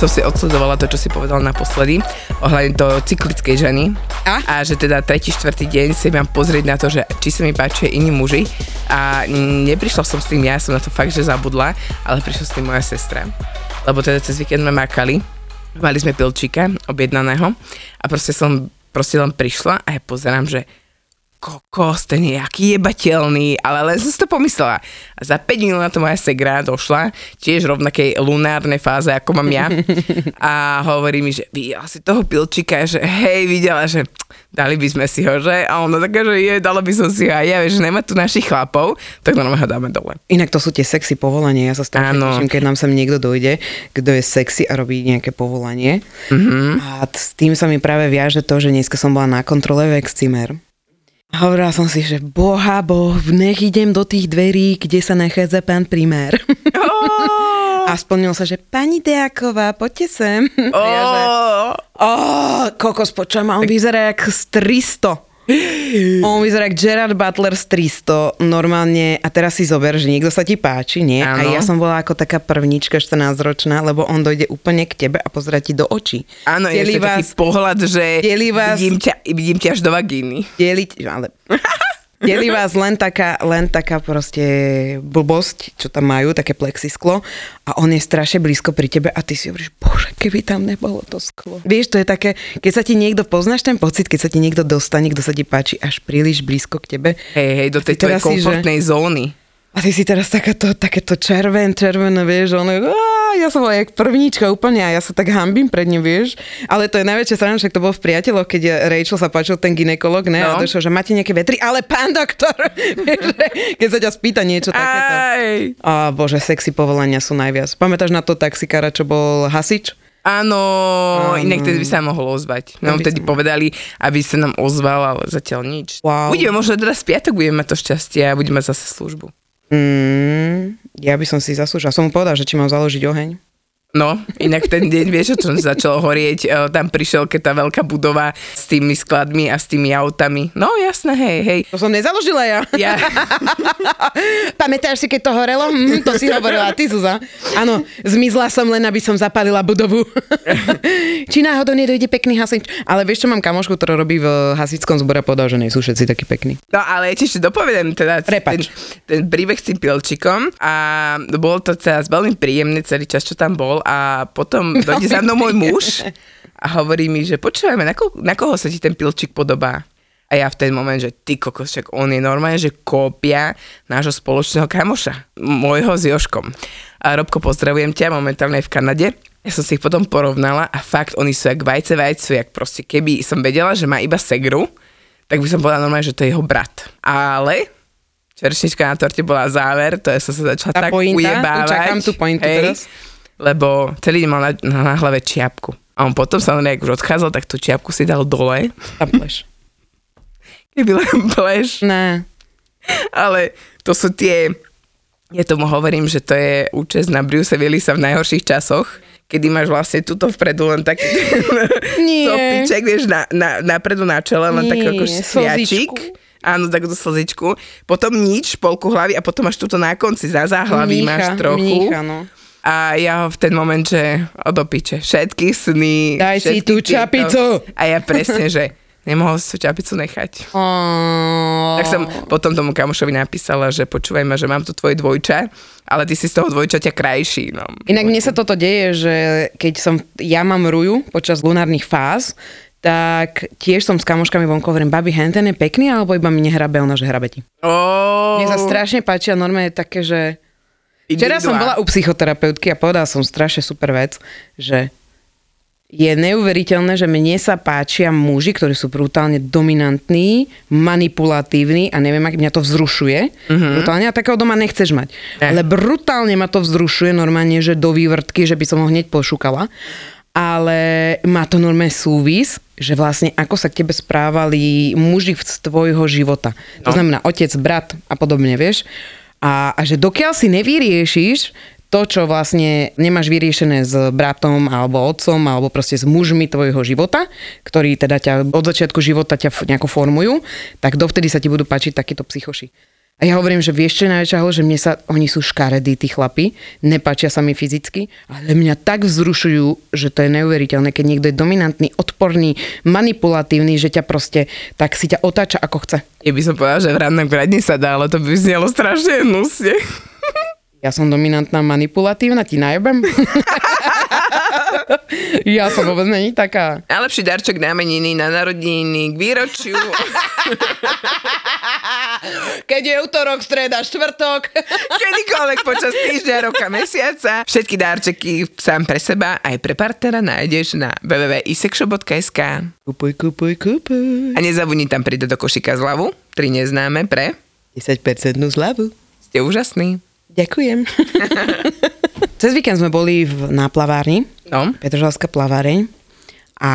Som si odsledovala to, čo si povedal naposledy, ohľadne to cyklickej ženy. A? A že teda tretí, štvrtý deň si mám pozrieť na to, že či sa mi páčia iní muži. A neprišla som s tým ja, som na to fakt, že zabudla, ale prišla s tým moja sestra. Lebo teda cez víkend sme makali, mali sme pilčíka objednaného a proste som proste len prišla a ja pozerám, že kokos, ten je jaký jebateľný, ale len som si to pomyslela. A za 5 minút na to moja segra došla, tiež rovnakej lunárnej fáze, ako mám ja. A hovorí mi, že videla si toho pilčika, že hej, videla, že dali by sme si ho, že? A ona taká, že je, dala by som si ho. A ja, vieš, že nemá tu našich chlapov, tak normálne ho dáme dole. Inak to sú tie sexy povolania. Ja sa Áno. teším, keď nám sem niekto dojde, kto je sexy a robí nejaké povolanie. A t- s tým sa mi práve viaže to, že dneska som bola na kontrole v Excimer. Hovorila som si, že boha, bo nech idem do tých dverí, kde sa nachádza pán primér. A splnilo sa, že pani Deaková, poďte sem. A ja, že, Ó, kokos, počujem, on vyzerá jak z 300. On vyzerá jak Gerard Butler z 300, normálne, a teraz si zober, že niekto sa ti páči, nie? A Áno. ja som bola ako taká prvnička 14-ročná, lebo on dojde úplne k tebe a pozera ti do očí. Áno, je to taký pohľad, že vás- vidím, ťa, vidím ťa až do vagíny. Deliť, ale... Delí vás len taká, len taká proste blbosť, čo tam majú, také plexisklo a on je strašne blízko pri tebe a ty si hovoríš, bože, keby tam nebolo to sklo. Vieš, to je také, keď sa ti niekto, poznáš ten pocit, keď sa ti niekto dostane, kto sa ti páči až príliš blízko k tebe Hej, hej, do tej tvojej si, že- komfortnej zóny. A ty si teraz takéto, takéto červen, červené, vieš, on je, á, ja som bola jak prvníčka úplne a ja sa tak hambím pred ním, vieš. Ale to je najväčšia strana, však to bolo v priateľoch, keď Rachel sa páčil ten ginekolog, ne, No. a došlo, že máte nejaké vetry, ale pán doktor, vieš, keď sa ťa spýta niečo takéto. A bože, sexy povolania sú najviac. Pamätáš na to taxikára, čo bol hasič? Áno, Áno. inak tedy by sa mohol ozvať. Aby vtedy povedali, aby sa nám ozval, ale zatiaľ nič. Wow. Budeme, možno teraz piatok budeme mať to šťastie a budeme mať zase službu. Mm, ja by som si zaslúžila. Som mu povedal, že či mám založiť oheň. No, inak ten deň, vieš, čo začalo horieť, e, tam prišiel keď tá veľká budova s tými skladmi a s tými autami. No jasné, hej, hej. To som nezaložila ja. Ja, Pamätáš si, keď to horelo? Hm, to si hovorila ty, Zuza. Áno, zmizla som len, aby som zapálila budovu. Či náhodou nedojde pekný hasič. Ale vieš, čo mám kamošku, ktorá robí v hasickom zbore, povedal, že nie sú všetci takí pekní. no ale ja ti ešte dopovedem teda Prepač. ten, ten príbeh s tým pilčikom a bol to teda veľmi príjemný celý čas, čo tam bol a potom dojde za mnou môj muž a hovorí mi, že počúvajme, na, ko- na koho sa ti ten pilčik podobá? A ja v ten moment, že ty kokos, však on je normálne, že kópia nášho spoločného kamoša, môjho s Joškom. A Robko, pozdravujem ťa, momentálne je v Kanade. Ja som si ich potom porovnala a fakt, oni sú jak vajce vajcu, jak proste keby som vedela, že má iba segru, tak by som povedala normálne, že to je jeho brat. Ale čerešnička na torte bola záver, to je som sa začala Tá tak pointa, ujebávať. čakám tú pointu teraz. Lebo celý mal na, na, na hlave čiapku. A on potom sa ak už odchádzal, tak tú čiapku si dal dole. Tam pleš. Keby len pleš. Ne. Ale to sú tie, ja tomu hovorím, že to je účest na Bruce Willisa v najhorších časoch, kedy máš vlastne tuto vpredu len taký sopiček, vieš, na, na, napredu na čele, len Nie, taký ako sviačik. Áno, takúto slzičku. Potom nič, polku hlavy a potom máš tuto na konci, za záhlavy máš trochu. Mnícha, no. A ja v ten moment, že o do piče, všetky sny. Daj si všetky tú tieto- čapicu. A ja presne, že nemohol si tú čapicu nechať. Oh. Tak som potom tomu kamošovi napísala, že počúvaj ma, že mám tu tvoje dvojča, ale ty si z toho dvojčaťa krajší. No. Inak mne sa toto deje, že keď som, ja mám ruju počas lunárnych fáz, tak tiež som s kamoškami vonku hovorím, babi, hen ten je pekný, alebo iba mi nehrabe, ona, že hrabe ti. Oh, Mne sa strašne páčia normálne také, že... Včera som bola u psychoterapeutky a povedala som strašne super vec, že je neuveriteľné, že mne sa páčia muži, ktorí sú brutálne dominantní, manipulatívni a neviem, ak mňa to vzrušuje. Mm-hmm. Brutálne a takého doma nechceš mať. Ne. Ale brutálne ma to vzrušuje normálne, že do vývrtky, že by som ho hneď pošukala. Ale má to normálne súvis, že vlastne ako sa k tebe správali muži z tvojho života. To No. znamená otec, brat a podobne, vieš. A, a že dokiaľ si nevyriešiš to, čo vlastne nemáš vyriešené s bratom alebo otcom alebo proste s mužmi tvojho života, ktorí teda ťa od začiatku života ťa nejako formujú, tak dovtedy sa ti budú páčiť takíto psychoši. A ja hovorím, že vieš, čo je najväčšia že mne sa, oni sú škaredí, tí chlapi, nepáčia sa mi fyzicky, ale mňa tak vzrušujú, že to je neuveriteľné, keď niekto je dominantný, odporný, manipulatívny, že ťa proste, tak si ťa otáča ako chce. Ja by som povedala, že v rannom kradni sa dá, ale to by znelo strašne hnusne. Ja som dominantná, manipulatívna, ti najebem? ja som vôbec není taká. Najlepší darček na meniny, na narodeniny, k výročiu. Keď je útorok, streda, štvrtok. Kedykoľvek počas týždňa, roka, mesiaca. Všetky dárčeky sám pre seba aj pre partnera nájdeš na www.isexshop.sk Kupuj, kupuj, kupuj. a nezabudni tam pridať do košíka zľavu, tri neznáme pre 10% zľavu. ste úžasní. Ďakujem. Cez víkend sme boli v, na plavárni, No, Petržalská plaváreň. A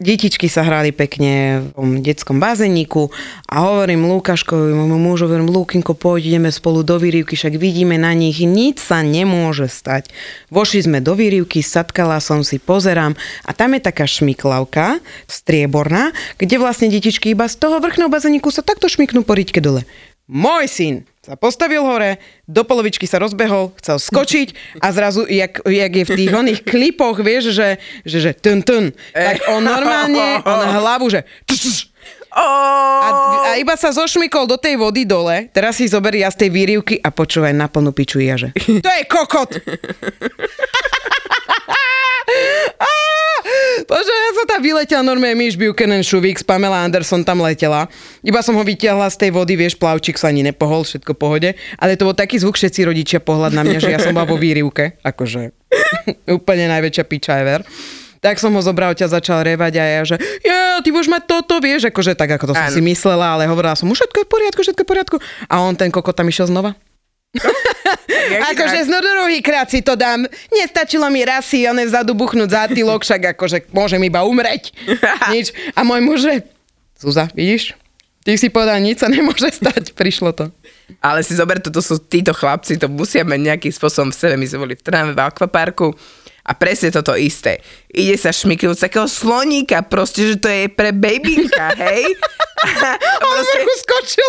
detičky sa hrali pekne v tom detskom bazéniku. A hovorím Lukáškovi, môjmu mužovi, hovorím, Lukinko, poď, ideme spolu do výrivky, však vidíme na nich, nič sa nemôže stať. Vošli sme do výrivky, satkala som si, pozerám. A tam je taká šmiklavka, strieborná, kde vlastne detičky iba z toho vrchného bazéniku sa takto šmiknú po riťke dole. Môj syn sa postavil hore, do polovičky sa rozbehol, chcel skočiť a zrazu, jak, jak je v tých oných klipoch, vieš, že, že, že tun, tun, tak on normálne, on hlavu, že a, a iba sa zošmykol do tej vody dole, teraz si zober ja z tej výrivky a počúvaj na plnú piču jaže. To je kokot! Á, Bože, vyletela normálne Miš Buchanan Šuvík, Pamela Anderson tam letela. Iba som ho vytiahla z tej vody, vieš, plavčík sa ani nepohol, všetko pohode. Ale to bol taký zvuk, všetci rodičia pohľad na mňa, že ja som bola vo výrivke. Akože úplne najväčšia piča ever. Tak som ho zobral, ťa začal revať a ja, že ja, ty budeš mať toto, vieš, akože tak, ako to som Áno. si myslela, ale hovorila som mu, všetko je v poriadku, všetko je v poriadku. A on ten kokot tam išiel znova. Akože z druhý krát si to dám. Nestačilo mi raz si one vzadu buchnúť zátylok, však akože môžem iba umreť. Nič. A môj muž, Zuza, vidíš? Ty si povedal, nič sa nemôže stať. Prišlo to. Ale si zober, toto sú títo chlapci, to musia mať nejakým spôsobom v sebe. My sme boli v Trnave v akvaparku a presne toto isté. Ide sa šmyknúť z takého sloníka, proste, že to je pre babynka, hej? A, On proste, vrchu skočil.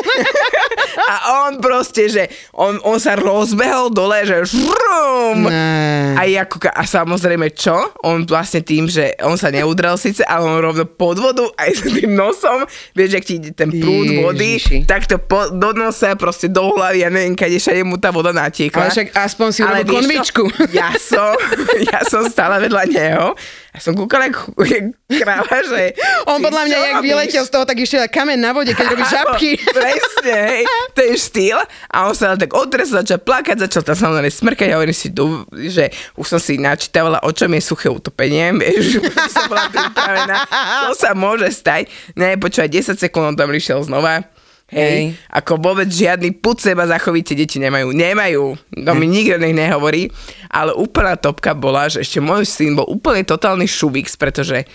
a on proste, že on, on sa rozbehol dole, že žrum. Ne. A, ako, a samozrejme čo? On vlastne tým, že on sa neudrel síce, ale on rovno pod vodu aj s tým nosom, vieš, ak ti ide ten prúd vody, tak to po, do nosa, proste do hlavy, ja neviem, kade všade mu tá voda natiekla. Ale však aspoň si Ale konvičku. Ja som, ja som stála vedľa neho a som kúkala jak, kráva, že... On podľa mňa, jak robíš? vyletel z toho, tak išiel kamen na vode, keď robí žabky. Presne, hej, ten štýl. A on sa tak otresol, začal plakať, začal tam samozrejme smrkať a hovorím si, že už som si načítavala, o čom je suché utopenie, vieš, som bola pripravená, čo sa môže stať. Ne, počúvaj, 10 sekúnd on tam išiel znova. Hej, Hej. ako vôbec žiadny put seba zachovíte deti nemajú. Nemajú. To mi nikto nech nehovorí. Ale úplná topka bola, že ešte môj syn bol úplne totálny šubix, pretože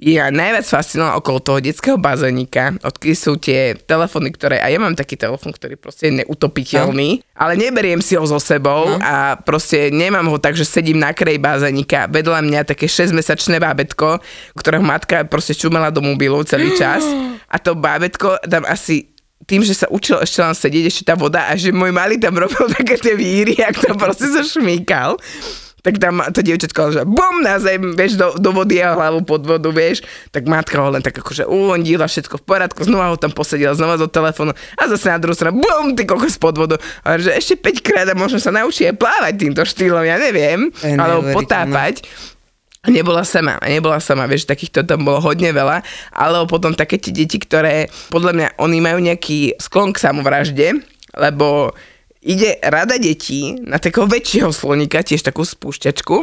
ja najviac fascinoval okolo toho detského bazénika, odkedy sú tie telefóny, ktoré, a ja mám taký telefón, ktorý proste je neutopiteľný, ale neberiem si ho so sebou a proste nemám ho tak, že sedím na kraji bazénika, vedľa mňa také 6-mesačné bábetko, ktorého matka proste čumela do mobilu celý čas a to bábetko tam asi tým, že sa učil ešte len sedieť, ešte tá voda a že môj malý tam robil také tie víry, ak tam proste sa šmíkal. Tak tam to dievčatko, že bum na zem, vieš, do, do vody a hlavu pod vodu, vieš, tak matka ho len tak akože uondila, všetko v poriadku, znova ho tam posadila, znova do telefónu. A zase na druhú stranu, bum, ty kokos pod vodu. A že ešte 5 krát a možno sa naučí aj plávať týmto štýlom, ja neviem, alebo potápať. A nebola sama, nebola sama, vieš, takýchto tam bolo hodne veľa, alebo potom také tie deti, ktoré, podľa mňa, oni majú nejaký sklon k samovražde, lebo ide rada detí na takého väčšieho slonika, tiež takú spúšťačku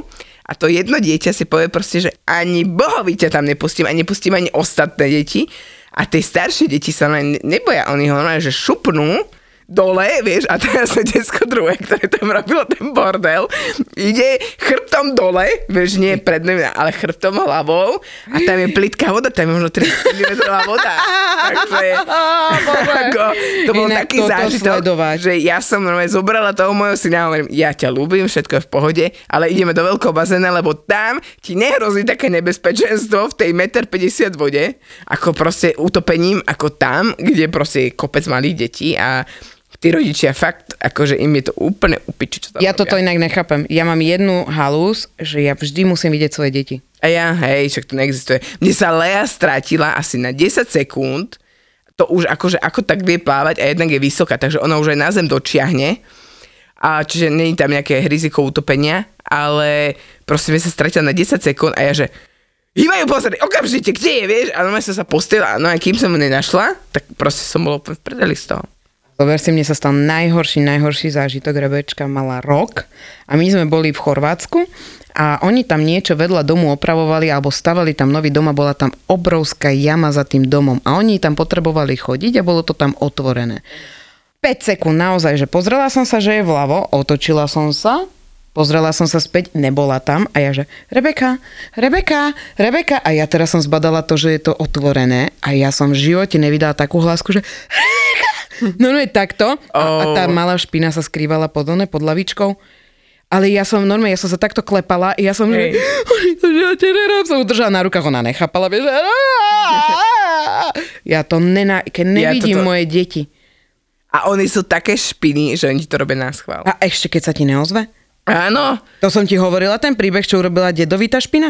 a to jedno dieťa si povie proste, že ani bohovi ťa tam nepustím a nepustím ani ostatné deti a tie staršie deti sa len neboja, oni ho že šupnú dole, vieš, a teraz sa detsko druhé, ktoré tam robilo ten bordel, ide chrbtom dole, vieš, nie predným, ale chrbtom hlavou a tam je plitká voda, tam je možno 30 cm voda. Takže ako, to bol Inak taký zážitok, sledovať. že ja som normálne zobrala toho môjho syna a hovorím, ja ťa ľúbim, všetko je v pohode, ale ideme do veľkého bazéna, lebo tam ti nehrozí také nebezpečenstvo v tej 1,50 m vode, ako proste utopením, ako tam, kde proste je kopec malých detí a tí rodičia fakt, akože im je to úplne upiči, čo tam Ja robia. toto inak nechápem. Ja mám jednu halus, že ja vždy musím vidieť svoje deti. A ja, hej, však to neexistuje. Mne sa Lea strátila asi na 10 sekúnd, to už akože ako tak vie plávať a jednak je vysoká, takže ona už aj na zem dočiahne. A čiže je tam nejaké riziko utopenia, ale proste mi sa stratila na 10 sekúnd a ja že Hýbajú pozrieť, okamžite, kde je, vieš? A normálne som sa postila, no a kým som ho nenašla, tak proste som bol úplne v prdeli z toho. Zober si, mne sa stal najhorší, najhorší zážitok. Rebečka mala rok a my sme boli v Chorvátsku a oni tam niečo vedľa domu opravovali alebo stavali tam nový dom a bola tam obrovská jama za tým domom a oni tam potrebovali chodiť a bolo to tam otvorené. 5 sekúnd naozaj, že pozrela som sa, že je vľavo, otočila som sa, pozrela som sa späť, nebola tam a ja že Rebeka, Rebeka, Rebeka a ja teraz som zbadala to, že je to otvorené a ja som v živote nevydala takú hlasku, že Rebeka, no no je takto a, a tá Oh. malá špina sa skrývala pod, one, pod lavičkou. Ale ja som normálne, ja som sa takto klepala, ja som, že, Hej. že ja ťa nerám, som udržala na rukách, ona nechápala, vieš, že, ja to nená, keď Ja nevidím toto- moje deti. A oni sú také špiny, že oni to robia na schvál. A ešte keď sa ti neozve? Áno, To som ti hovorila, ten príbeh, čo urobila dedovita špina?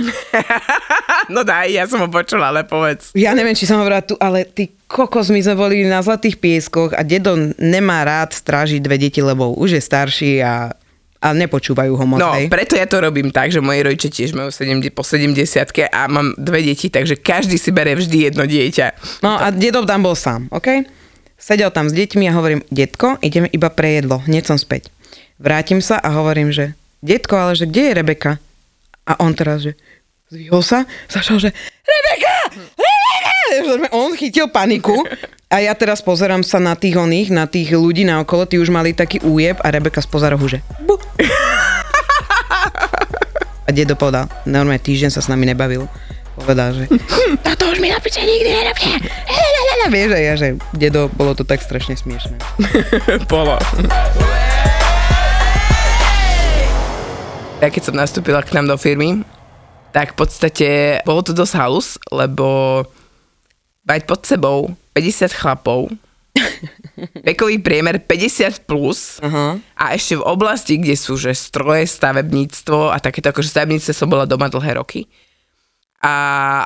no daj, ja som ho počula, ale povedz. Ja neviem, či som hovorila tu, ale ty kokos, my sme boli na Zlatých pieskoch a dedo nemá rád strážiť dve deti, lebo už je starší a, a nepočúvajú ho moc. No, hej. preto ja to robím tak, že moji rodičia tiež majú 70, po 70 a mám dve deti, takže každý si bere vždy jedno dieťa. No a dedo tam bol sám, OK? Sedel tam s deťmi a hovorím, detko, ideme iba pre jedlo, hneď som späť. Vrátim sa a hovorím, že detko, ale že kde je Rebeka? A on teraz, že zvihol sa, začal, že Rebeka! Rebeka! On chytil paniku a ja teraz pozerám sa na tých oných, na tých ľudí na okolo, tí už mali taký újeb a Rebeka spoza rohu, že bu. A dedo povedal, normálne týždeň sa s nami nebavil. Povedal, že toto už mi na piče nikdy nerobte. Vieš, a ja, že dedo, bolo to tak strašne smiešné. Bolo. Ja keď som nastúpila k nám do firmy, tak v podstate bolo to dosť halus, lebo mať pod sebou 50 chlapov, vekový priemer 50 plus Aha. a ešte v oblasti, kde sú že stroje, stavebníctvo a takéto, akože stavebníctve som bola doma dlhé roky. A,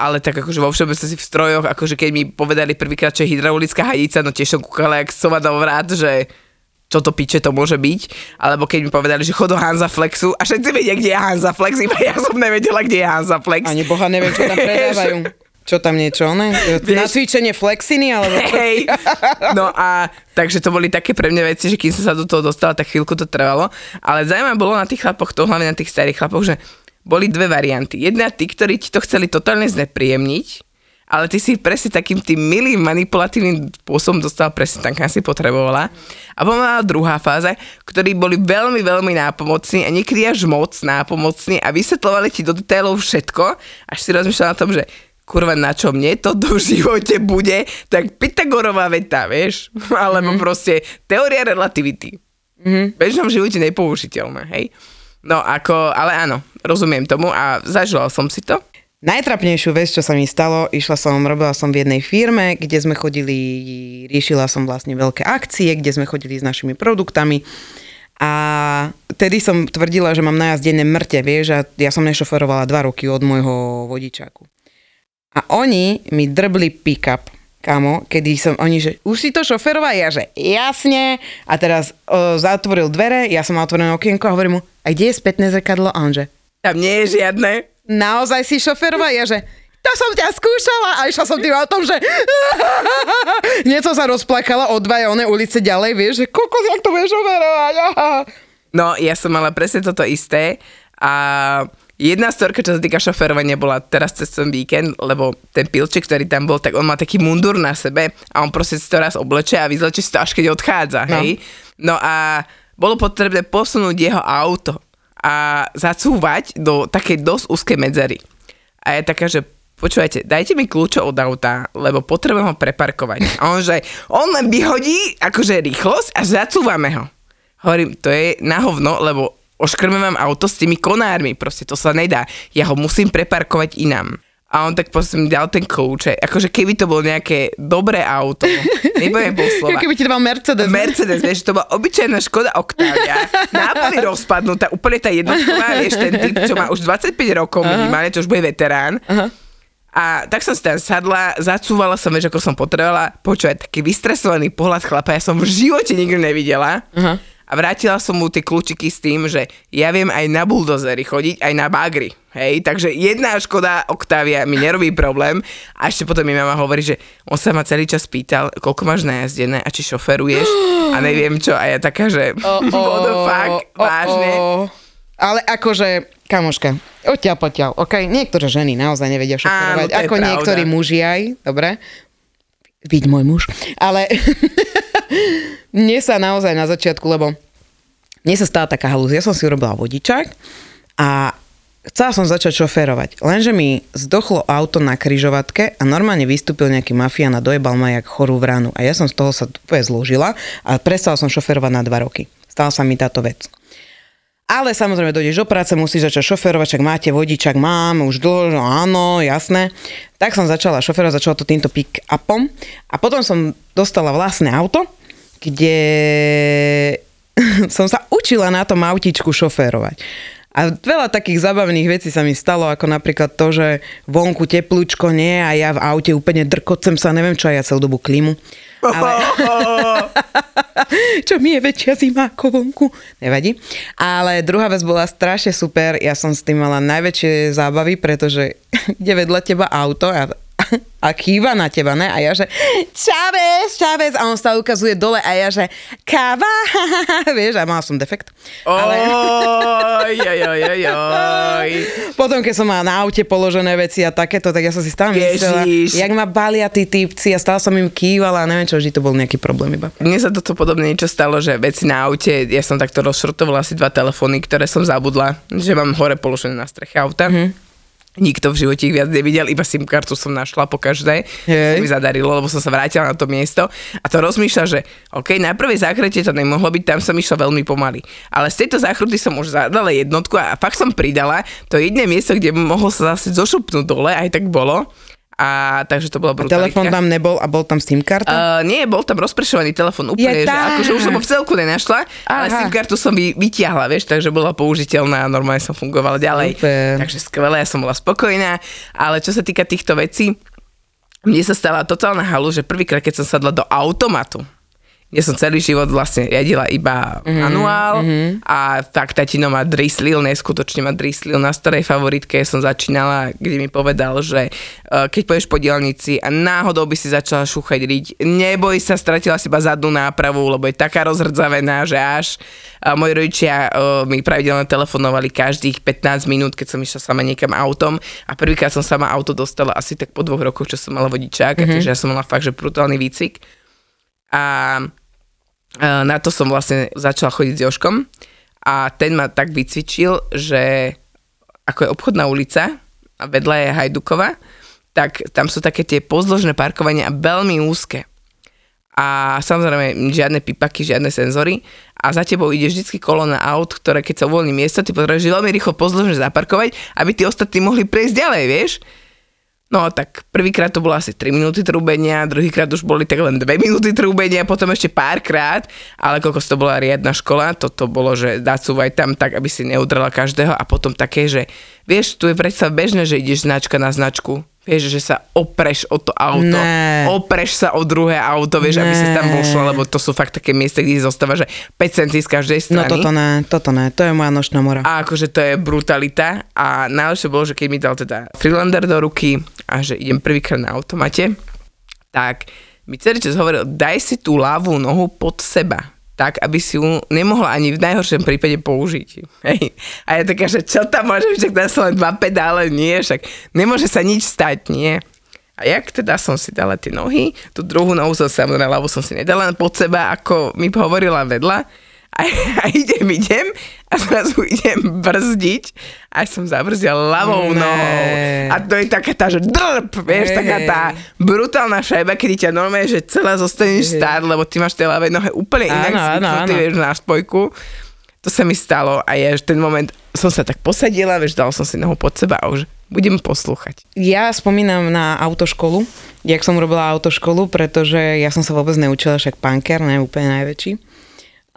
ale tak akože vo všeobecnosti v strojoch, akože keď mi povedali prvýkrát, je hydraulická hadica, no tiež som kúkala jak sova do vrát, že čo to piče to môže byť, alebo keď mi povedali, že chod do Hanza Flexu a všetci vedia, kde je Hanza Flex, iba ja som nevedela, kde je Hanza Flex. Ani boha neviem, čo tam predávajú. Čo tam niečo, ne? Na cvičenie flexiny, alebo? Hej. No a takže to boli také pre mňa veci, že kým som sa do toho dostala, tak chvíľku to trvalo. Ale zaujímavé bolo na tých chlapoch, to hlavne na tých starých chlapoch, že boli dve varianty. Jedna tí, ktorí ti to chceli totálne znepríjemniť, ale ty si presne takým tým milým manipulatívnym spôsobom dostala presne tak, kam si potrebovala. A potom mala druhá fáza, ktorí boli veľmi, veľmi nápomocní a niekedy až moc nápomocní a vysvetľovali ti do detailov všetko, až si rozmýšľala na tom, že kurva, na čo mne to do živote bude, tak Pythagorová veta, vieš? Alebo mm-hmm. proste teória relativity. Mm-hmm. V bežnom živote nepoužiteľná, hej? No ako, ale áno, rozumiem tomu a zažila som si to. Najtrapnejšiu vec, čo sa mi stalo, išla som, robila som v jednej firme, kde sme chodili, riešila som vlastne veľké akcie, kde sme chodili s našimi produktami a tedy som tvrdila, že mám najazdené mŕte, vieš, a ja som nešoferovala dva roky od môjho vodičáku. A oni mi drbli pick-up, kamo, kedy som, oni, že už si to šoferová? Ja, že jasne. A teraz o, zatvoril dvere, ja som mal otvorené okienko a hovorím mu, a kde je spätné zrkadlo? A on, že Tam nie je žiadne. Naozaj si šoferová? Ja, že to som ťa skúšala a išla som tým autom, že nie som sa rozplakala o dva one ulice ďalej, vieš, že kokos, jak to vieš overovať. No, ja som mala presne toto isté a jedna storka, čo sa týka šoferovania, bola teraz cez ten víkend, lebo ten pilček, ktorý tam bol, tak on má taký mundur na sebe a on proste si to raz obleče a vyzleče si to až keď odchádza, No. hej. No a bolo potrebné posunúť jeho auto a zacúvať do takej dosť úzkej medzery. A je taká, že počúvajte, dajte mi kľúče od auta, lebo potrebujem ho preparkovať. A on, že on len vyhodí akože rýchlosť a zacúvame ho. Hovorím, to je na hovno, lebo oškrme vám auto s tými konármi, proste to sa nedá. Ja ho musím preparkovať inám. A on tak proste mi dal ten kľúče. Akože keby to bolo nejaké dobré auto, nebudem bol slova. Keby ti dal Mercedes. Mercedes, vieš, to bola obyčajná Škoda Octavia, nápady rozpadnutá, úplne tá jednotková, vieš, ten typ, čo má už 25 rokov minimálne, čo už bude veterán. A tak som si tam sadla, zacúvala som, vieš, ako som potrebovala. Počúvať, taký vystresovaný pohľad chlapa, ja som v živote nikdy nevidela. A vrátila som mu tie kľúčiky s tým, že ja viem aj na buldozery chodiť, aj na bagri. Hej, takže jedna Škoda Octavia mi nerobí problém. A ešte potom mi mama hovorí, že on sa ma celý čas pýtal, koľko máš najazdené a či šoferuješ a neviem čo. A ja taká, že what the fuck, vážne. Ale akože, kamoška, odtiaľ potiaľ, ok? Niektoré ženy naozaj nevedia šoferovať, Áno, ako pravda. niektorí muži aj, dobre? Vidť môj muž. Ale mne sa naozaj na začiatku, lebo mne sa stala taká halúzia, ja som si urobila vodičák a chcela som začať šoférovať, lenže mi zdochlo auto na kryžovatke a normálne vystúpil nejaký mafián a dojebal ma jak chorú vranu. A ja som z toho sa úplne zložila a prestala som šoférovať na dva roky. Stala sa mi táto vec. Ale samozrejme, dojdeš do práce, musíš začať šoferovať, však máte vodičak, mám, už dlho, no áno, jasné. Tak som začala šoferovať, začala to týmto pick-upom a potom som dostala vlastné auto, kde som sa učila na tom autičku šoférovať. A veľa takých zabavných vecí sa mi stalo, ako napríklad to, že vonku teplúčko nie a ja v aute úplne drkocem sa, neviem čo, ja celú dobu klimu. Ale... čo mi je väčšia zima ako vonku. Nevadí. Ale druhá vec bola strašne super. Ja som s tým mala najväčšie zábavy, pretože ide vedľa teba auto a, a kýva na teba, ne? A ja že Čavez, Čavez. A on sa ukazuje dole a ja že káva. Vieš, a mala som defekt. Ale Oj, oj, oj, oj, potom, keď som mala na aute položené veci a takéto, tak ja som si stále myslela, jak ma balia tí typci a stále som im kývala a neviem čo, vždy to bol nejaký problém iba. Mne sa toto podobne niečo stalo, že veci na aute, ja som takto rozšrotovala asi dva telefóny, ktoré som zabudla, že mám hore položené na streche auta. Mm-hmm. Nikto v živote ich viac nevidel, iba SIM kartu som našla po každej. Hej. Sa mi zadarilo, lebo som sa vrátila na to miesto a to rozmýšľa, že OK, na prvej záchrate to nemohlo byť, tam som išla veľmi pomaly. Ale z tejto záchruty som už zadala jednotku a fakt som pridala to jedné miesto, kde mohol sa zase zošupnúť dole, aj tak bolo. A takže to A bola brutalitka. telefón tam nebol a bol tam SIM karta? Uh, nie, bol tam rozprešovaný telefon úplne, Je že akože už som ho v celku nenašla, ale Aha. SIM kartu som vy, vytiahla, vieš, takže bola použiteľná a normálne som fungovala ďalej. Super. Takže skvelé, ja som bola spokojná, ale čo sa týka týchto vecí, mne sa stala totálna halu, že prvýkrát, keď som sadla do automatu, kde som celý život vlastne riadila iba Mhm, manuál a tak tatino ma drislil, neskutočne ma drislil na starej favoritke som začínala, kde mi povedal, že uh, keď pôjdeš po dielnici a náhodou by si začala šúchať riť, neboj sa, stratila si iba zadnú nápravu, lebo je taká rozhrdzavená, že až uh, moji rodičia uh, mi pravidelne telefonovali každých 15 minút, keď som išla sama niekam autom a prvýkrát som sama auto dostala asi tak po dvoch rokoch, čo som mala vodičák, mm-hmm. takže ja som mala fakt, že brutálny výcvik. A na to som vlastne začala chodiť s Joškom a ten ma tak vycvičil, že ako je obchodná ulica a vedľa je Hajdukova, tak tam sú také tie pozdĺžné parkovania a veľmi úzke. A samozrejme žiadne pipaky, žiadne senzory a za tebou ide vždycky kolona aut, ktoré keď sa uvoľní miesto, ty potrebuješ veľmi rýchlo pozdĺžne zaparkovať, aby tí ostatní mohli prejsť ďalej, vieš? No tak prvýkrát to bolo asi 3 minúty trúbenia, druhýkrát už boli tak len 2 minúty trúbenia, potom ešte párkrát, ale koľko to bola riadna škola, toto bolo, že dacúvaj tam tak, aby si neudrala každého. A potom také, že vieš, tu je predsa bežné, že ideš značka na značku, Vieš, že sa opreš o to auto, Ne. opreš sa o druhé auto, vieš, aby si tam Ne. vošla, lebo to sú fakt také miesta, kde zostáva, že 5 centí z každej No strany. toto ne, toto ne, to je moja nočná mora. A akože to je brutalita a najlepšie bolo, že keď mi dal teda Freelander do ruky a že idem prvýkrát na automate, tak mi celý čas hovoril, daj si tú ľavú nohu pod seba tak, aby si ju nemohla ani v najhoršom prípade použiť. Hej. A ja taká, že čo tam môže však tam sú len dva pedále, nie, však nemôže sa nič stať, nie. A jak teda som si dala tie nohy, tú druhú nohu som samozrejme ľavú som si nedala pod seba, ako mi hovorila vedľa. A, a idem, idem a zrazu idem brzdiť a som zabrzdila ľavou Ne. nohou. A to je taká tá, že drp, vieš, Hej, taká tá brutálna šajba, kedy ťa normálne, že celá zostaneš stáť, lebo ty máš tie ľavé nohy úplne inak Áno, zvyknutý, vieš, na spojku. To sa mi stalo a ja ten moment som sa tak posadila, vieš, dal som si nohu pod seba a už budem poslúchať. Ja spomínam na autoškolu, jak som robila autoškolu, pretože ja som sa vôbec neučila, však punker, ne úplne najväčší.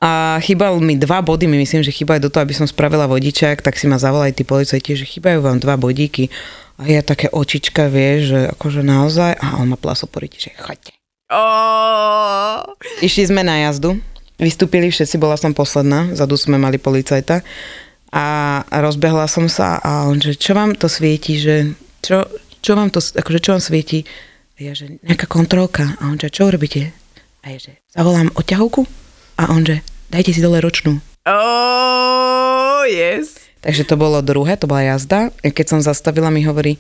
A chýbal mi dva body, my myslím, že chýbajú do toho, aby som spravila vodičák, tak si ma zavolali tí policajti, že chýbajú vám dva bodíky. A ja také očička, vieš, že akože naozaj, a on ma plasol po ryti, že choďte. Oh, Išli sme na jazdu, vystúpili všetci, bola som posledná, zadu sme mali policajta a rozbehla som sa a on, že čo vám to svieti, že čo, čo vám to, akože čo vám svieti? A ja, že nejaká kontrolka. A on, že čo urobíte? A ja, že zavolám odťahovku? A on, že dajte si dole ročnú. oh, yes. Takže to bolo druhé, to bola jazda. Keď som zastavila, mi hovorí,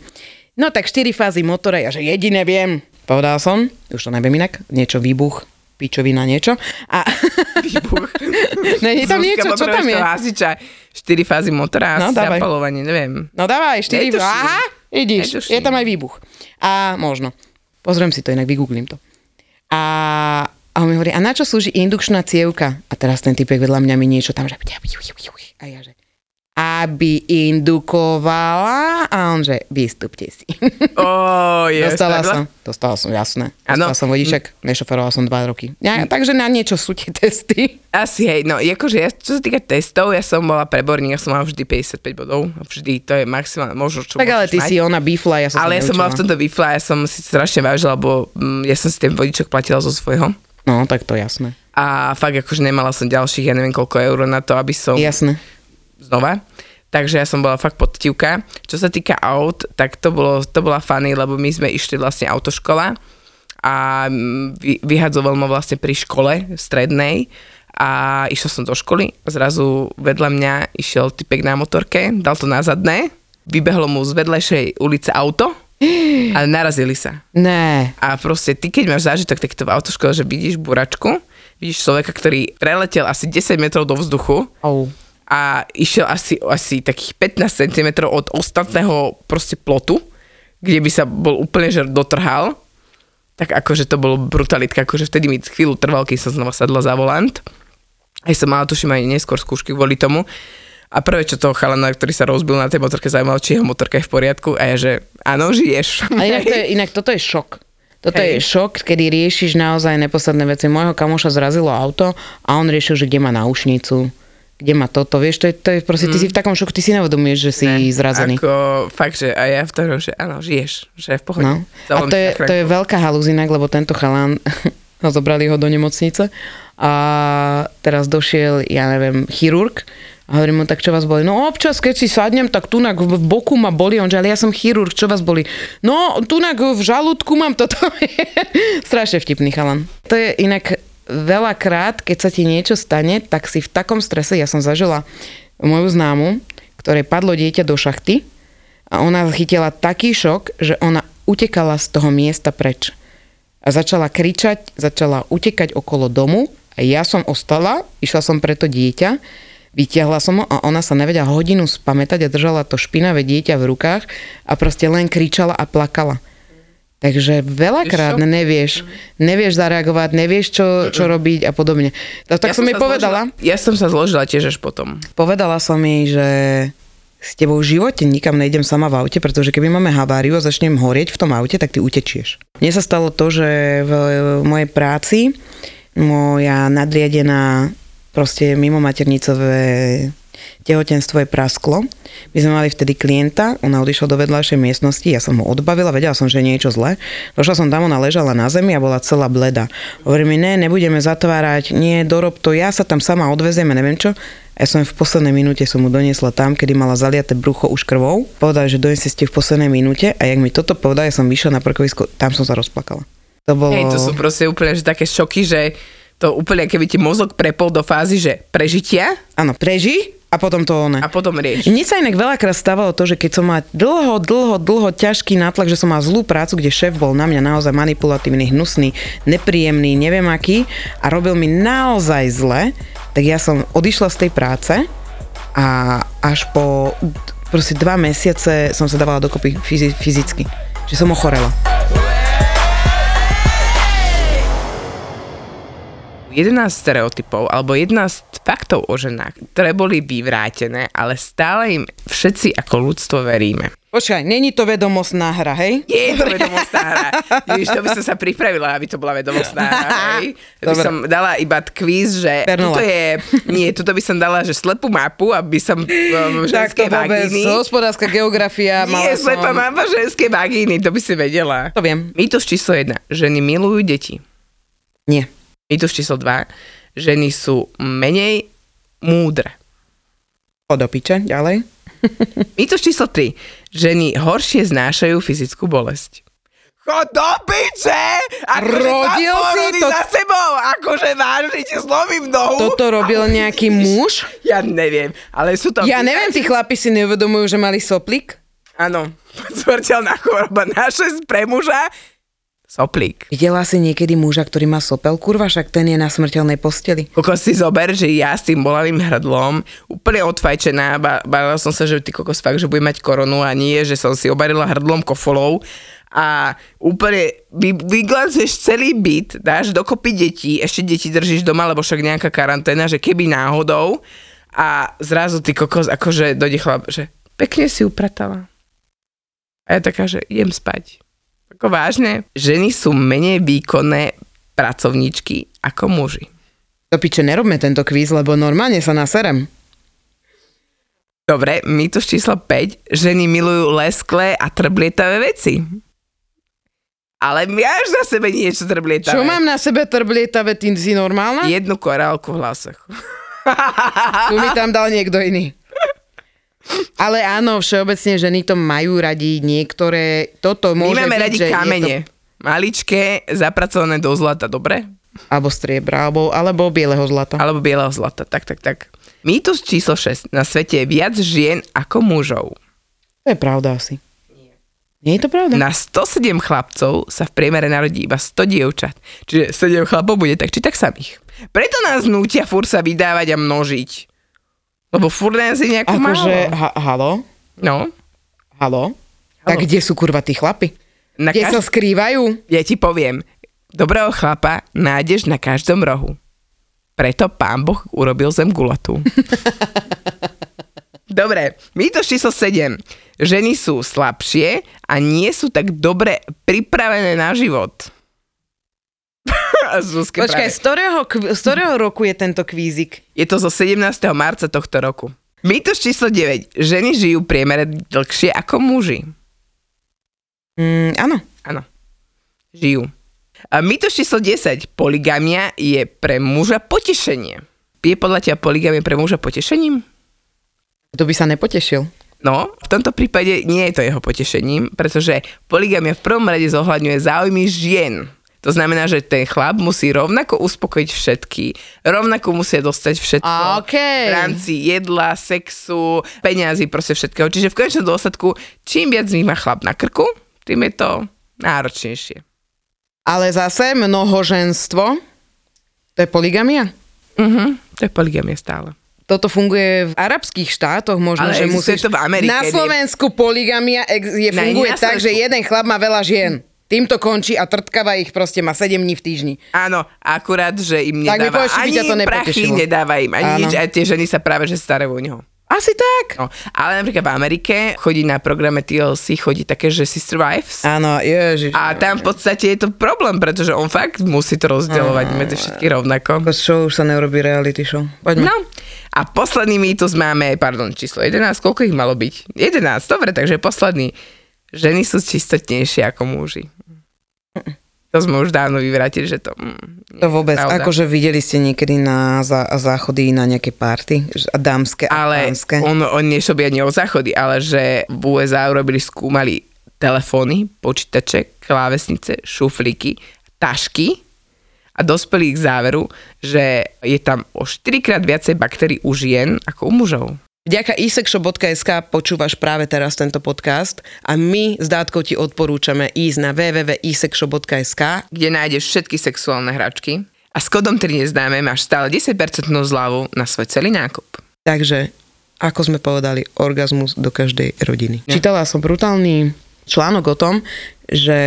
no tak 4 fázy motora, ja že jediné viem. Povedal som, už to neviem inak, niečo výbuch, pičovina, niečo. A Výbuch. No, je tam niečo, čo tam je? Hasiča, 4 fázy motora, No, no, zapalovanie, neviem. No dávaj, 4 Netuším. Aha, idíš, je tam aj výbuch. A možno. Pozriem si to, inak vygooglím to. A, a on mi hovorí, a na čo slúži indukčná cievka? A teraz ten typek vedľa mňa mi niečo tam, že... A ja, že aby indukovala a on, že vystúpte si. Oh, yes, Dostala takhle? som, dostala som, jasné. Áno. Dostala som vodiček, nešoferovala som 2 roky. Ja, takže na niečo sú tie testy. Asi hej, no akože ja, čo sa týka testov, ja som bola preborník, ja som mala vždy 55 bodov, vždy, to je maximálne, možno čo Tak ale ty mať. si ona bifla, ja som Ale ja som bola v tomto výfle a ja som si strašne vážila, lebo mm, ja som si ten vodičok platila zo svojho. No, tak to jasné. A fakt akože nemala som ďalších, ja neviem koľko eur na to, aby som Jasné. znova. Takže ja som bola fakt podtivka. Čo sa týka aut, tak to, bolo, to bola funny, lebo my sme išli vlastne autoškola a vy, vyhadzoval ma vlastne pri škole strednej a išla som do školy zrazu vedľa mňa išiel typek na motorke, dal to na zadné, vybehlo mu z vedlejšej ulice auto a narazili sa. Ne. A proste ty, keď máš zážitok takto v autoškole, že vidíš buračku, vidíš človeka, ktorý preletel asi 10 metrov do vzduchu Oh. a išiel asi, asi takých 15 cm od ostatného proste plotu, kde by sa bol úplne že dotrhal, tak akože to bolo brutalitka, akože vtedy mi chvíľu trval, keď som znova sadla za volant. Aj som mala, tuším, aj neskôr skúšky kvôli tomu. A prvé, čo toho chalana, ktorý sa rozbil na tej motorke, zaujímalo, či jeho motorka je v poriadku. A ja, že áno, žiješ. A inak, to je, inak toto je šok. Toto Hej. je šok, kedy riešiš naozaj nepodstatné veci. Môjho kamoša zrazilo auto a on riešil, že kde má náušnicu, kde má toto. Vieš, to je, to je proste, ty si v takom šoku, ty si nevedomuješ, že si Ne, zrazený. Ako, fakt, že a ja v tom, že áno, žiješ, že je v pohode. No. A to je, to je veľká halúzinak, lebo tento chalán, no, zobrali ho do nemocnice a teraz došiel, ja neviem, chirurg a hovorím mu, tak čo vás boli? No občas, keď si sadnem, tak tunak v boku ma boli. On že, ale ja som chirurg, čo vás boli? No, tunak v žalúdku mám toto. Strašne vtipný chalan. To je inak veľakrát, keď sa ti niečo stane, tak si v takom strese, ja som zažila moju známu, ktoré padlo dieťa do šachty a ona chytila taký šok, že ona utekala z toho miesta preč. A začala kričať, začala utekať okolo domu a ja som ostala, išla som pre to dieťa, vytiahla som ho a ona sa nevedela hodinu spamätať a držala to špinavé dieťa v rukách a proste len kričala a plakala. Takže veľakrát nevieš, nevieš zareagovať, nevieš, čo, čo robiť a podobne. Tak, tak Ja som jej sa povedala, Zložila, ja som sa zložila tiež až potom. povedala som jej, že s tebou v živote nikam nejdem sama v aute, pretože keby máme haváriu a začnem horieť v tom aute, tak ty utečieš. Mne sa stalo to, že v mojej práci moja nadriadená proste mimo maternicové tehotenstvo je prasklo. My sme mali vtedy klienta, ona odišla do vedľajšej miestnosti, ja som ho odbavila, vedela som, že je niečo zlé. Došla som tam, ona ležala na zemi a bola celá bleda. Hovorí mi, ne, nebudeme zatvárať, nie, dorob to, ja sa tam sama odveziem neviem čo. Ja som v poslednej minúte som mu doniesla tam, kedy mala zaliate brucho už krvou. Povedali, že donesie ste v poslednej minúte a jak mi toto povedal, ja som vyšla na parkovisko, tam som sa rozplakala. To bolo... Hej, to sú proste úplne že také šoky, že to úplne, keby ti mozog prepol do fázy, že prežitia Áno, preži a potom to one. a potom rieš. Mne sa inak veľakrát stávalo to, že keď som mal dlho, dlho, dlho ťažký nátlak, že som mal zlú prácu, kde šéf bol na mňa naozaj manipulatívny, hnusný, nepríjemný, neviem aký a robil mi naozaj zle, tak ja som odišla z tej práce a až po proste dva mesiace som sa dávala dokopy fyzi- fyzicky. Že som ochorela. 11 stereotypov alebo 11 faktov o ženách, ktoré boli vyvrátené, ale stále im všetci ako ľudstvo veríme. Počkaj, není to vedomostná hra, hej? Nie je to vedomostná hra. Ježiš, to by som sa pripravila, aby to bola vedomostná hra. Hej. To by som dala iba kvíz, že Pernula. tuto je, nie, tuto by som dala, že slepú mapu, aby som um, Tak ženské to vôbec, vagíny. hospodárska geografia, Nie, mala slepá som... mapa ženské vagíny, to by si vedela. To viem. Mýtus číslo 1. Ženy milujú deti. Nie. Mýtus číslo 2. Ženy sú menej múdre. Chod do piče, ďalej. Mýtus číslo 3. Ženy horšie znášajú fyzickú bolesť. Chod do piče! Akože Rodil si to- za sebou! Akože vážne ti zlomím nohu! Toto robil nejaký muž? Ja neviem, ale sú to... Ja neviem, tí chlapi si neuvedomujú, že mali soplik. Áno, smrteľná choroba naše pre muža. Soplík. Videla si niekedy muža, ktorý má sopel? Kurva, však ten je na smrteľnej posteli. Kokos si zober, že ja s tým bolavým hrdlom, úplne odfajčená, ba- bavila som sa, že ty kokos fakt, že budem mať koronu a nie, že som si obarila hrdlom kofolov a úplne vy, vyglancuješ celý byt, dáš dokopy detí, ešte deti držíš doma, lebo však nejaká karanténa, že keby náhodou a zrazu ty kokos akože dojde chlap, že pekne si upratala. A ja taká, že idem spať. Ako vážne, ženy sú menej výkonné pracovníčky ako muži. Do piče, nerobme tento kvíz, lebo normálne sa naserem. Dobre, mýtus číslo 5. Ženy milujú lesklé a trblietavé veci. Ale máš za sebe niečo trblietavé. Čo mám na sebe trblietavé, ty si normálna? Jednu korálku v hlasoch. Tu mi tam dal niekto iný. Ale áno, všeobecne ženy to majú radi, niektoré, toto My môže máme byť, radi kamene. Maličké, zapracované do zlata, dobre? To, alebo striebra, alebo, alebo bieleho zlata. Alebo bieleho zlata, tak, tak, tak. Mýtus číslo 6. Na svete je viac žien ako mužov. To je pravda asi. Nie je to pravda? Na 107 chlapcov sa v priemere narodí iba 100 dievčat. Čiže 7 chlapov bude tak či tak samých. Preto nás nútia fur sa vydávať a množiť. Lebo fur nás je nejako Akože, málo. ha, halo? No, Halo? Tak kde sú kurva tí chlapi? na Kde sa kaž... skrývajú? ja ti poviem, dobrého chlapa nájdeš na každom rohu. Preto pán Boh urobil zem gulatú. Dobre, mýtus číslo 7. Ženy sú slabšie a nie sú tak dobre pripravené na život. Počkaj, práve- z ktorého, z ktorého roku je tento kvízik? Je to zo 17. marca tohto roku. Mýtus číslo 9. Ženy žijú priemere dlhšie ako muži. Mm, áno. Áno. Žijú. A mýtus číslo 10. Poligamia je pre muža potešenie. Je podľa teba poligamia pre muža potešením? To by sa nepotešil. No, v tomto prípade nie je to jeho potešením, pretože poligamia v prvom rade zohľadňuje záujmy žien. To znamená, že ten chlap musí rovnako uspokojiť všetky, rovnako musia dostať všetko Okej. v rámci jedla, sexu, peňazí, proste všetkého. Čiže v konečnom dôsledku, čím viac má chlap na krku, tým je to náročnejšie. Ale zase mnohoženstvo, to je poligamia. Mhm, to je poligamia stále. Toto funguje v arabských štátoch, možno, Ale že musíš... to v Amerike, Na? Slovensku poligamia ex- je, funguje tak, že jeden chlap má veľa žien. Týmto končí a trtkava ich proste má 7 dní v týždni. Áno, akurát, že im Tak mi nedáva povedz, či by ani to prachy, nedáva im, ani Áno. nič, a tie ženy sa práve že starajú o neho. Asi tak. No, ale napríklad v Amerike chodí na programe TLC, chodí také, že Sister Wives. Áno, ježiš. A tam v podstate je to problém, pretože on fakt musí to rozdielovať medzi všetkých rovnako. Show už sa neurobí reality show. Poďme. No, a posledný mýtus máme, pardon, číslo 11, koľko ich malo byť? 11, dobre, takže posledný. Ženy sú čistotnejšie ako muži. To sme už dávno vyvratili, že to... Mm, To vôbec, pravda. akože videli ste niekedy na zá, záchody na nejaké a dámske a Ale pánske. on, on nešlo by ani o záchody, ale že v USA urobili, skúmali telefóny, počítače, klávesnice, šuflíky, tašky a dospeli k záveru, že je tam o 4 krát viacej baktérií u žien ako u mužov. Vďaka isexshop.sk počúvaš práve teraz tento podcast a my s Dátkou ti odporúčame ísť na www.isexshop.sk kde nájdeš všetky sexuálne hračky a s kodom 3 neznáme máš stále 10% zľavu na svoj celý nákup. Takže, ako sme povedali, orgazmus do každej rodiny. Ja. Čítala som brutálny článok o tom, že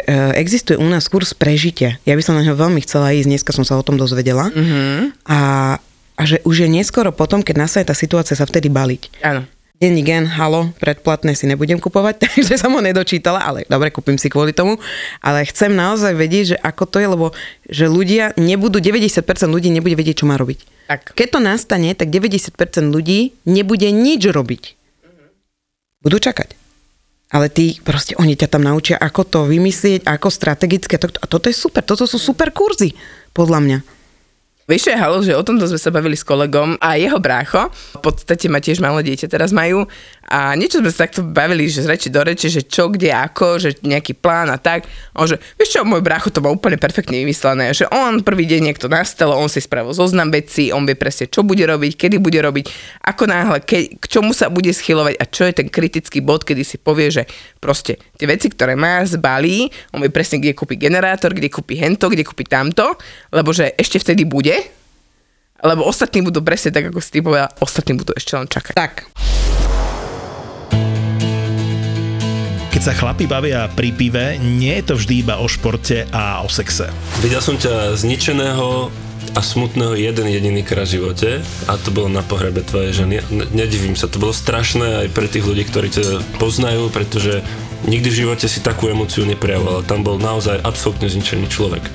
e, existuje u nás kurz prežitia. Ja by som na ňo veľmi chcela ísť, dneska som sa o tom dozvedela. Mm-hmm. A, a že už je neskoro potom, keď nastane tá situácia, sa vtedy baliť. Áno. Denní gen, halo, predplatné si nebudem kupovať, takže som ho nedočítala, ale dobre, kúpim si kvôli tomu. Ale chcem naozaj vedieť, že ako to je, lebo že ľudia nebudú, 90% ľudí nebude vedieť, čo má robiť. Tak. Keď to nastane, tak 90% ľudí nebude nič robiť. Budú čakať. Ale ty, proste oni ťa tam naučia, ako to vymyslieť, ako strategické. to- A toto je super, toto sú super kurzy, podľa mňa. Vieš, je halo, že o tomto sme sa bavili s kolegom a jeho brácho, v podstate ma tiež malé dieťa teraz majú a niečo sme sa takto bavili, že z reči do reči, že čo, kde, ako, že nejaký plán a tak. A on že, vieš čo, môj brácho to má úplne perfektne vymyslené, že on prvý deň niekto nastalo, on si spravil zoznam vecí, on vie presne, čo bude robiť, kedy bude robiť, ako náhle, ke, k čomu sa bude schylovať a čo je ten kritický bod, kedy si povie, že proste tie veci, ktoré má, zbalí, on vie presne, kde kúpi generátor, kde kúpi hento, kde kúpi tamto, lebo že ešte vtedy bude, lebo ostatní budú presne tak, ako si ty povedal, ostatní budú ešte len čakať. Tak, Keď sa chlapi bavia pri pive, nie je to vždy iba o športe a o sexe. Videl som ťa zničeného a smutného jeden jediný krát v živote a to bolo na pohrebe tvojej ženy. Ne- Nedivím sa, to bolo strašné aj pre tých ľudí, ktorí ťa poznajú, pretože nikdy v živote si takú emóciu neprejavoval. Tam bol naozaj absolútne zničený človek.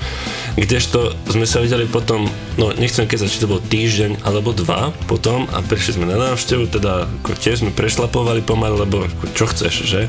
Kdežto sme sa videli potom, no nechcem keď či to bol týždeň alebo dva potom a prišli sme na návštevu, teda ako tiež sme prešlapovali pomaly, lebo čo chceš, že?